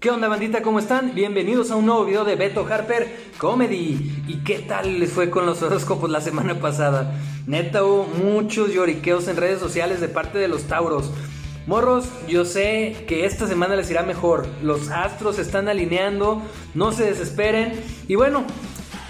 ¿Qué onda bandita? ¿Cómo están? Bienvenidos a un nuevo video de Beto Harper Comedy. ¿Y qué tal les fue con los horóscopos la semana pasada? Neta hubo muchos lloriqueos en redes sociales de parte de los Tauros. Morros, yo sé que esta semana les irá mejor. Los astros se están alineando, no se desesperen. Y bueno,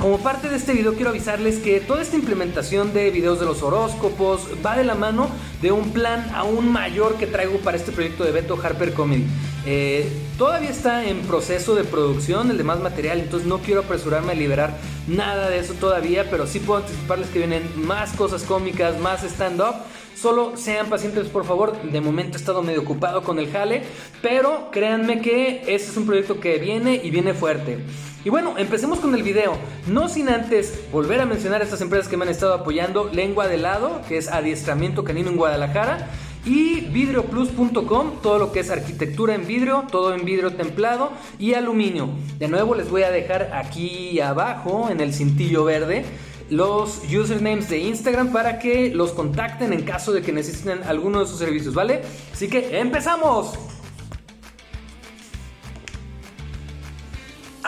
como parte de este video quiero avisarles que toda esta implementación de videos de los horóscopos va de la mano de un plan aún mayor que traigo para este proyecto de Beto Harper Comedy. Eh, todavía está en proceso de producción el demás material, entonces no quiero apresurarme a liberar nada de eso todavía, pero sí puedo anticiparles que vienen más cosas cómicas, más stand-up. Solo sean pacientes, por favor. De momento he estado medio ocupado con el jale, pero créanme que este es un proyecto que viene y viene fuerte. Y bueno, empecemos con el video. No sin antes volver a mencionar a estas empresas que me han estado apoyando. Lengua de lado, que es adiestramiento canino en Guadalajara. Y vidrioplus.com, todo lo que es arquitectura en vidrio, todo en vidrio templado y aluminio. De nuevo les voy a dejar aquí abajo en el cintillo verde los usernames de Instagram para que los contacten en caso de que necesiten alguno de sus servicios, ¿vale? Así que empezamos.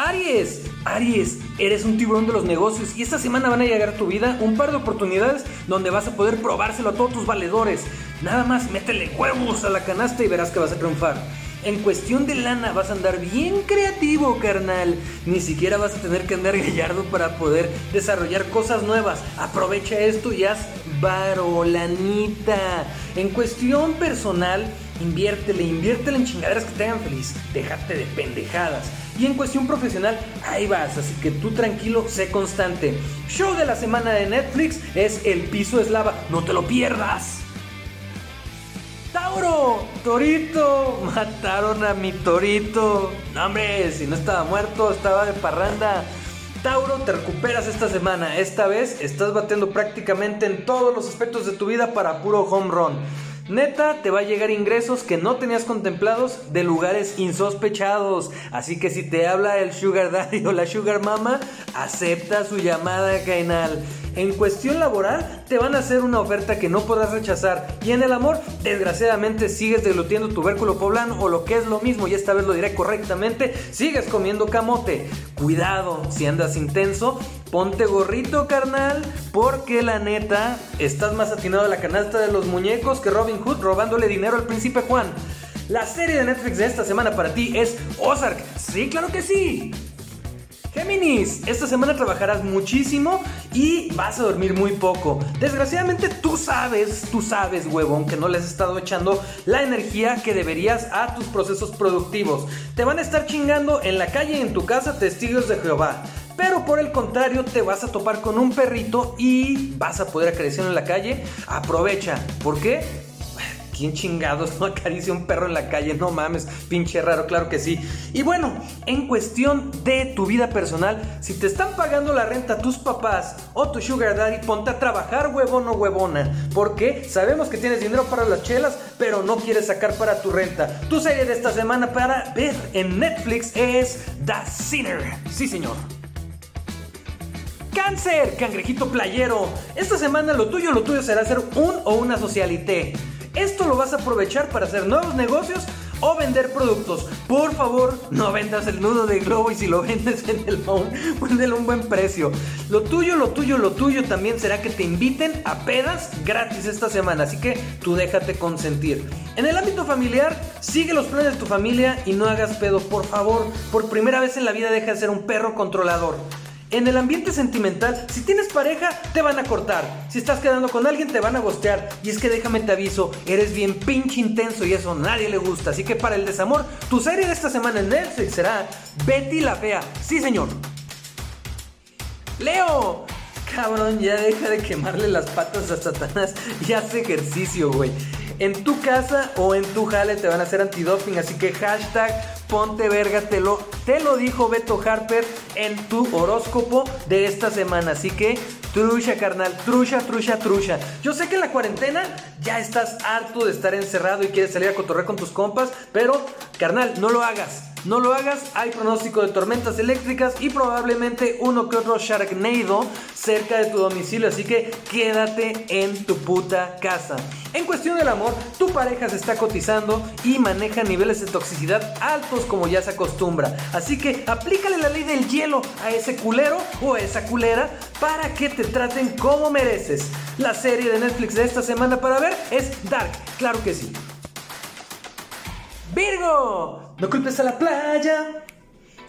Aries, Aries, eres un tiburón de los negocios y esta semana van a llegar a tu vida un par de oportunidades donde vas a poder probárselo a todos tus valedores. Nada más métele huevos a la canasta y verás que vas a triunfar. En cuestión de lana vas a andar bien creativo, carnal. Ni siquiera vas a tener que andar gallardo para poder desarrollar cosas nuevas. Aprovecha esto y haz varolanita. En cuestión personal, inviértele, inviértele en chingaderas que te hagan feliz. Déjate de pendejadas. Y en cuestión profesional, ahí vas, así que tú tranquilo, sé constante. Show de la semana de Netflix es El piso es lava, no te lo pierdas. Tauro, Torito, mataron a mi Torito. No, hombre, si no estaba muerto, estaba de parranda. Tauro, te recuperas esta semana. Esta vez estás batiendo prácticamente en todos los aspectos de tu vida para puro home run. Neta, te va a llegar ingresos que no tenías contemplados de lugares insospechados. Así que si te habla el Sugar Daddy o la Sugar Mama, acepta su llamada, Cainal. En cuestión laboral, te van a hacer una oferta que no podrás rechazar. Y en el amor, desgraciadamente, sigues deglutiendo tubérculo poblano o lo que es lo mismo, y esta vez lo diré correctamente, sigues comiendo camote. Cuidado, si andas intenso, ponte gorrito, carnal, porque la neta, estás más atinado a la canasta de los muñecos que Robin Hood robándole dinero al príncipe Juan. La serie de Netflix de esta semana para ti es Ozark. Sí, claro que sí. Géminis, esta semana trabajarás muchísimo y vas a dormir muy poco. Desgraciadamente tú sabes, tú sabes, huevón, que no les has estado echando la energía que deberías a tus procesos productivos. Te van a estar chingando en la calle y en tu casa testigos de Jehová. Pero por el contrario, te vas a topar con un perrito y vas a poder acariciarlo en la calle. Aprovecha. ¿Por qué? ¿Quién chingados no acaricia un perro en la calle? No mames, pinche raro, claro que sí. Y bueno, en cuestión de tu vida personal, si te están pagando la renta tus papás o tu sugar daddy, ponte a trabajar, huevón o huevona. Porque sabemos que tienes dinero para las chelas, pero no quieres sacar para tu renta. Tu serie de esta semana para ver en Netflix es The Sinner. Sí, señor. Cáncer, cangrejito playero. Esta semana lo tuyo, lo tuyo será ser un o una socialité. Esto lo vas a aprovechar para hacer nuevos negocios o vender productos. Por favor, no vendas el nudo de globo y si lo vendes en el phone, véndelo un buen precio. Lo tuyo, lo tuyo, lo tuyo también será que te inviten a pedas gratis esta semana, así que tú déjate consentir. En el ámbito familiar, sigue los planes de tu familia y no hagas pedo, por favor. Por primera vez en la vida deja de ser un perro controlador. En el ambiente sentimental, si tienes pareja, te van a cortar. Si estás quedando con alguien, te van a gostear. Y es que déjame te aviso, eres bien pinche intenso y eso a nadie le gusta. Así que para el desamor, tu serie de esta semana en Netflix será Betty la Fea. Sí, señor. Leo, cabrón, ya deja de quemarle las patas a Satanás y haz ejercicio, güey. En tu casa o en tu jale te van a hacer antidoping, así que hashtag ponte verga, te lo, te lo dijo Beto Harper en tu horóscopo de esta semana. Así que trucha, carnal, trucha, trucha, trucha. Yo sé que en la cuarentena ya estás harto de estar encerrado y quieres salir a cotorrear con tus compas, pero carnal, no lo hagas. No lo hagas, hay pronóstico de tormentas eléctricas y probablemente uno que otro Sharknado cerca de tu domicilio, así que quédate en tu puta casa. En cuestión del amor, tu pareja se está cotizando y maneja niveles de toxicidad altos como ya se acostumbra. Así que aplícale la ley del hielo a ese culero o a esa culera para que te traten como mereces. La serie de Netflix de esta semana para ver es Dark, claro que sí. Virgo, no culpes a la playa,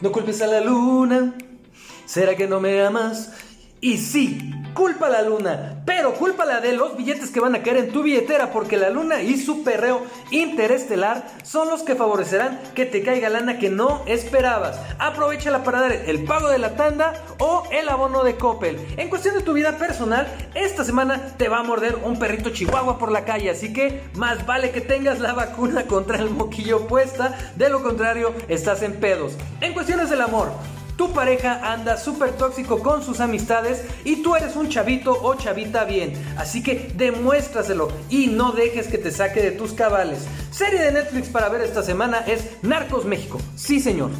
no culpes a la luna. ¿Será que no me amas? Y sí, culpa la luna, pero la de los billetes que van a caer en tu billetera porque la luna y su perreo interestelar son los que favorecerán que te caiga lana que no esperabas. Aprovechala para dar el pago de la tanda o el abono de Coppel. En cuestión de tu vida personal, esta semana te va a morder un perrito chihuahua por la calle, así que más vale que tengas la vacuna contra el moquillo puesta, de lo contrario estás en pedos. En cuestiones del amor, tu pareja anda súper tóxico con sus amistades y tú eres un chavito o chavita bien. Así que demuéstraselo y no dejes que te saque de tus cabales. Serie de Netflix para ver esta semana es Narcos México. Sí, señor.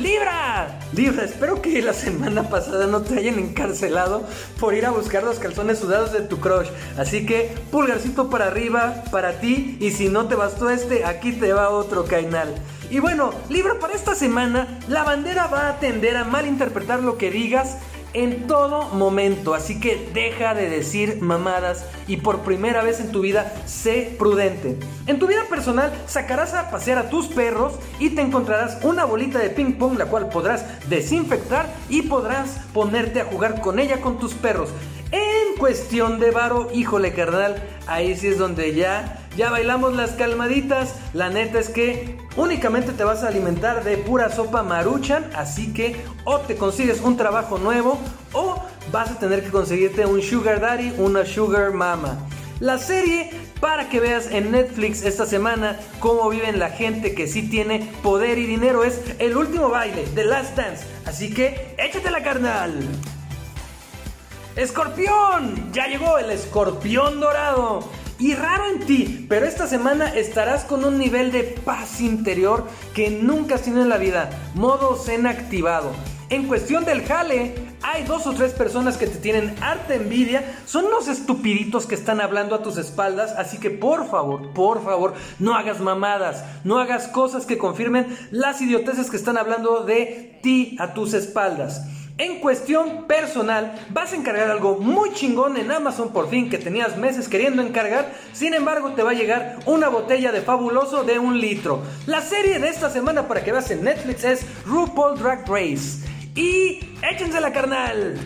Libra, Libra, espero que la semana pasada no te hayan encarcelado por ir a buscar los calzones sudados de tu crush. Así que pulgarcito para arriba para ti y si no te bastó este, aquí te va otro cainal. Y bueno, Libra, para esta semana, la bandera va a tender a malinterpretar lo que digas en todo momento. Así que deja de decir mamadas y por primera vez en tu vida sé prudente. En tu vida personal sacarás a pasear a tus perros y te encontrarás una bolita de ping pong la cual podrás desinfectar y podrás ponerte a jugar con ella con tus perros. En cuestión de varo, híjole carnal, ahí sí es donde ya ya bailamos las calmaditas. La neta es que únicamente te vas a alimentar de pura sopa maruchan. Así que o te consigues un trabajo nuevo o vas a tener que conseguirte un sugar daddy, una sugar mama. La serie para que veas en Netflix esta semana cómo viven la gente que sí tiene poder y dinero es el último baile, The Last Dance. Así que échate la carnal. Escorpión, ya llegó el escorpión dorado y raro en ti, pero esta semana estarás con un nivel de paz interior que nunca has tenido en la vida, modo zen activado. En cuestión del jale, hay dos o tres personas que te tienen harta envidia, son los estupiditos que están hablando a tus espaldas, así que por favor, por favor, no hagas mamadas, no hagas cosas que confirmen las idioteces que están hablando de ti a tus espaldas. En cuestión personal, vas a encargar algo muy chingón en Amazon por fin que tenías meses queriendo encargar. Sin embargo, te va a llegar una botella de fabuloso de un litro. La serie de esta semana para que veas en Netflix es RuPaul Drag Race. Y échense la carnal.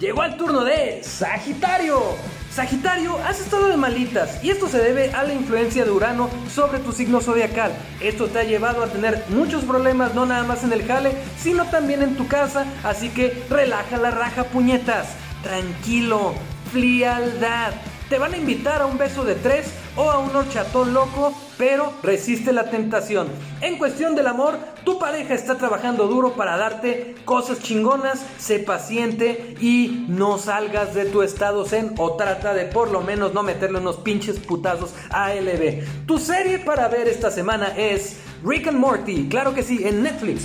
Llegó el turno de Sagitario. Sagitario, has estado de malitas y esto se debe a la influencia de Urano sobre tu signo zodiacal. Esto te ha llevado a tener muchos problemas no nada más en el jale, sino también en tu casa, así que relaja la raja puñetas. Tranquilo, frialdad. Te van a invitar a un beso de tres o a un horchatón loco, pero resiste la tentación. En cuestión del amor, tu pareja está trabajando duro para darte cosas chingonas, sé paciente y no salgas de tu estado zen o trata de por lo menos no meterle unos pinches putazos a LB. Tu serie para ver esta semana es Rick and Morty, claro que sí, en Netflix.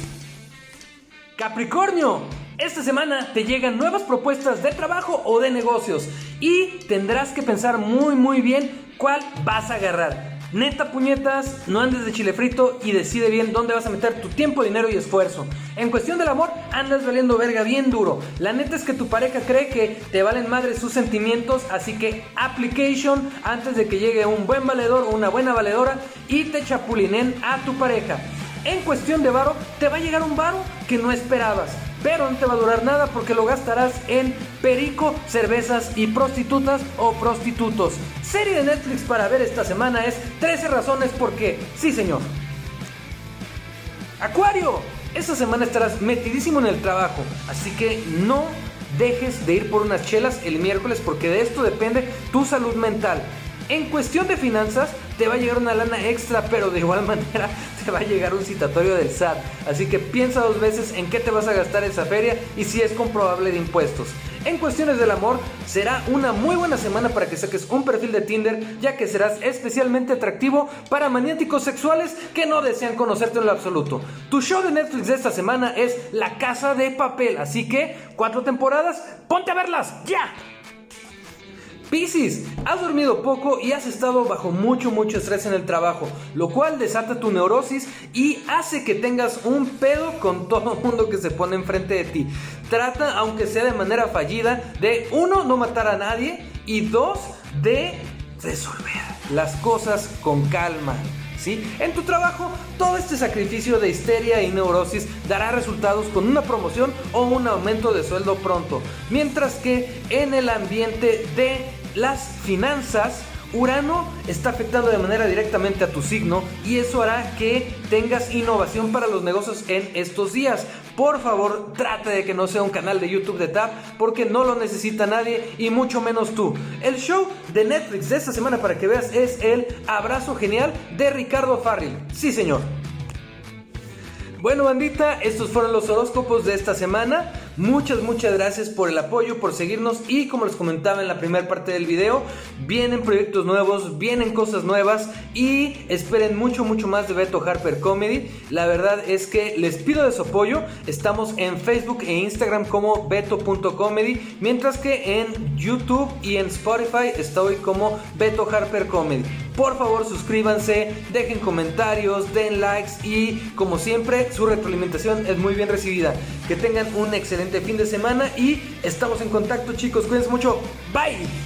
Capricornio, esta semana te llegan nuevas propuestas de trabajo o de negocios y tendrás que pensar muy muy bien cuál vas a agarrar. Neta puñetas, no andes de chile frito y decide bien dónde vas a meter tu tiempo, dinero y esfuerzo. En cuestión del amor, andas valiendo verga bien duro. La neta es que tu pareja cree que te valen madre sus sentimientos, así que application antes de que llegue un buen valedor o una buena valedora y te chapulinen a tu pareja. En cuestión de varo, te va a llegar un varo que no esperabas pero no te va a durar nada porque lo gastarás en perico, cervezas y prostitutas o prostitutos. Serie de Netflix para ver esta semana es 13 razones por qué. Sí, señor. Acuario, esta semana estarás metidísimo en el trabajo, así que no dejes de ir por unas chelas el miércoles porque de esto depende tu salud mental. En cuestión de finanzas, te va a llegar una lana extra, pero de igual manera te va a llegar un citatorio del SAT. Así que piensa dos veces en qué te vas a gastar esa feria y si es comprobable de impuestos. En cuestiones del amor, será una muy buena semana para que saques un perfil de Tinder, ya que serás especialmente atractivo para maniáticos sexuales que no desean conocerte en lo absoluto. Tu show de Netflix de esta semana es La Casa de Papel, así que cuatro temporadas, ponte a verlas, ya. Piscis, has dormido poco y has estado bajo mucho, mucho estrés en el trabajo, lo cual desata tu neurosis y hace que tengas un pedo con todo el mundo que se pone enfrente de ti. Trata, aunque sea de manera fallida, de uno, no matar a nadie y dos, de resolver las cosas con calma. En tu trabajo, todo este sacrificio de histeria y neurosis dará resultados con una promoción o un aumento de sueldo pronto. Mientras que en el ambiente de las finanzas, Urano está afectando de manera directamente a tu signo y eso hará que tengas innovación para los negocios en estos días. Por favor, trate de que no sea un canal de YouTube de TAP porque no lo necesita nadie y mucho menos tú. El show de Netflix de esta semana para que veas es el Abrazo Genial de Ricardo Farril. Sí, señor. Bueno, bandita, estos fueron los horóscopos de esta semana. Muchas, muchas gracias por el apoyo, por seguirnos y como les comentaba en la primera parte del video, vienen proyectos nuevos, vienen cosas nuevas y esperen mucho, mucho más de Beto Harper Comedy. La verdad es que les pido de su apoyo. Estamos en Facebook e Instagram como beto.comedy, mientras que en YouTube y en Spotify estoy como Beto Harper Comedy. Por favor, suscríbanse, dejen comentarios, den likes y como siempre, su retroalimentación es muy bien recibida. Que tengan un excelente fin de semana y estamos en contacto chicos, cuídense mucho, bye.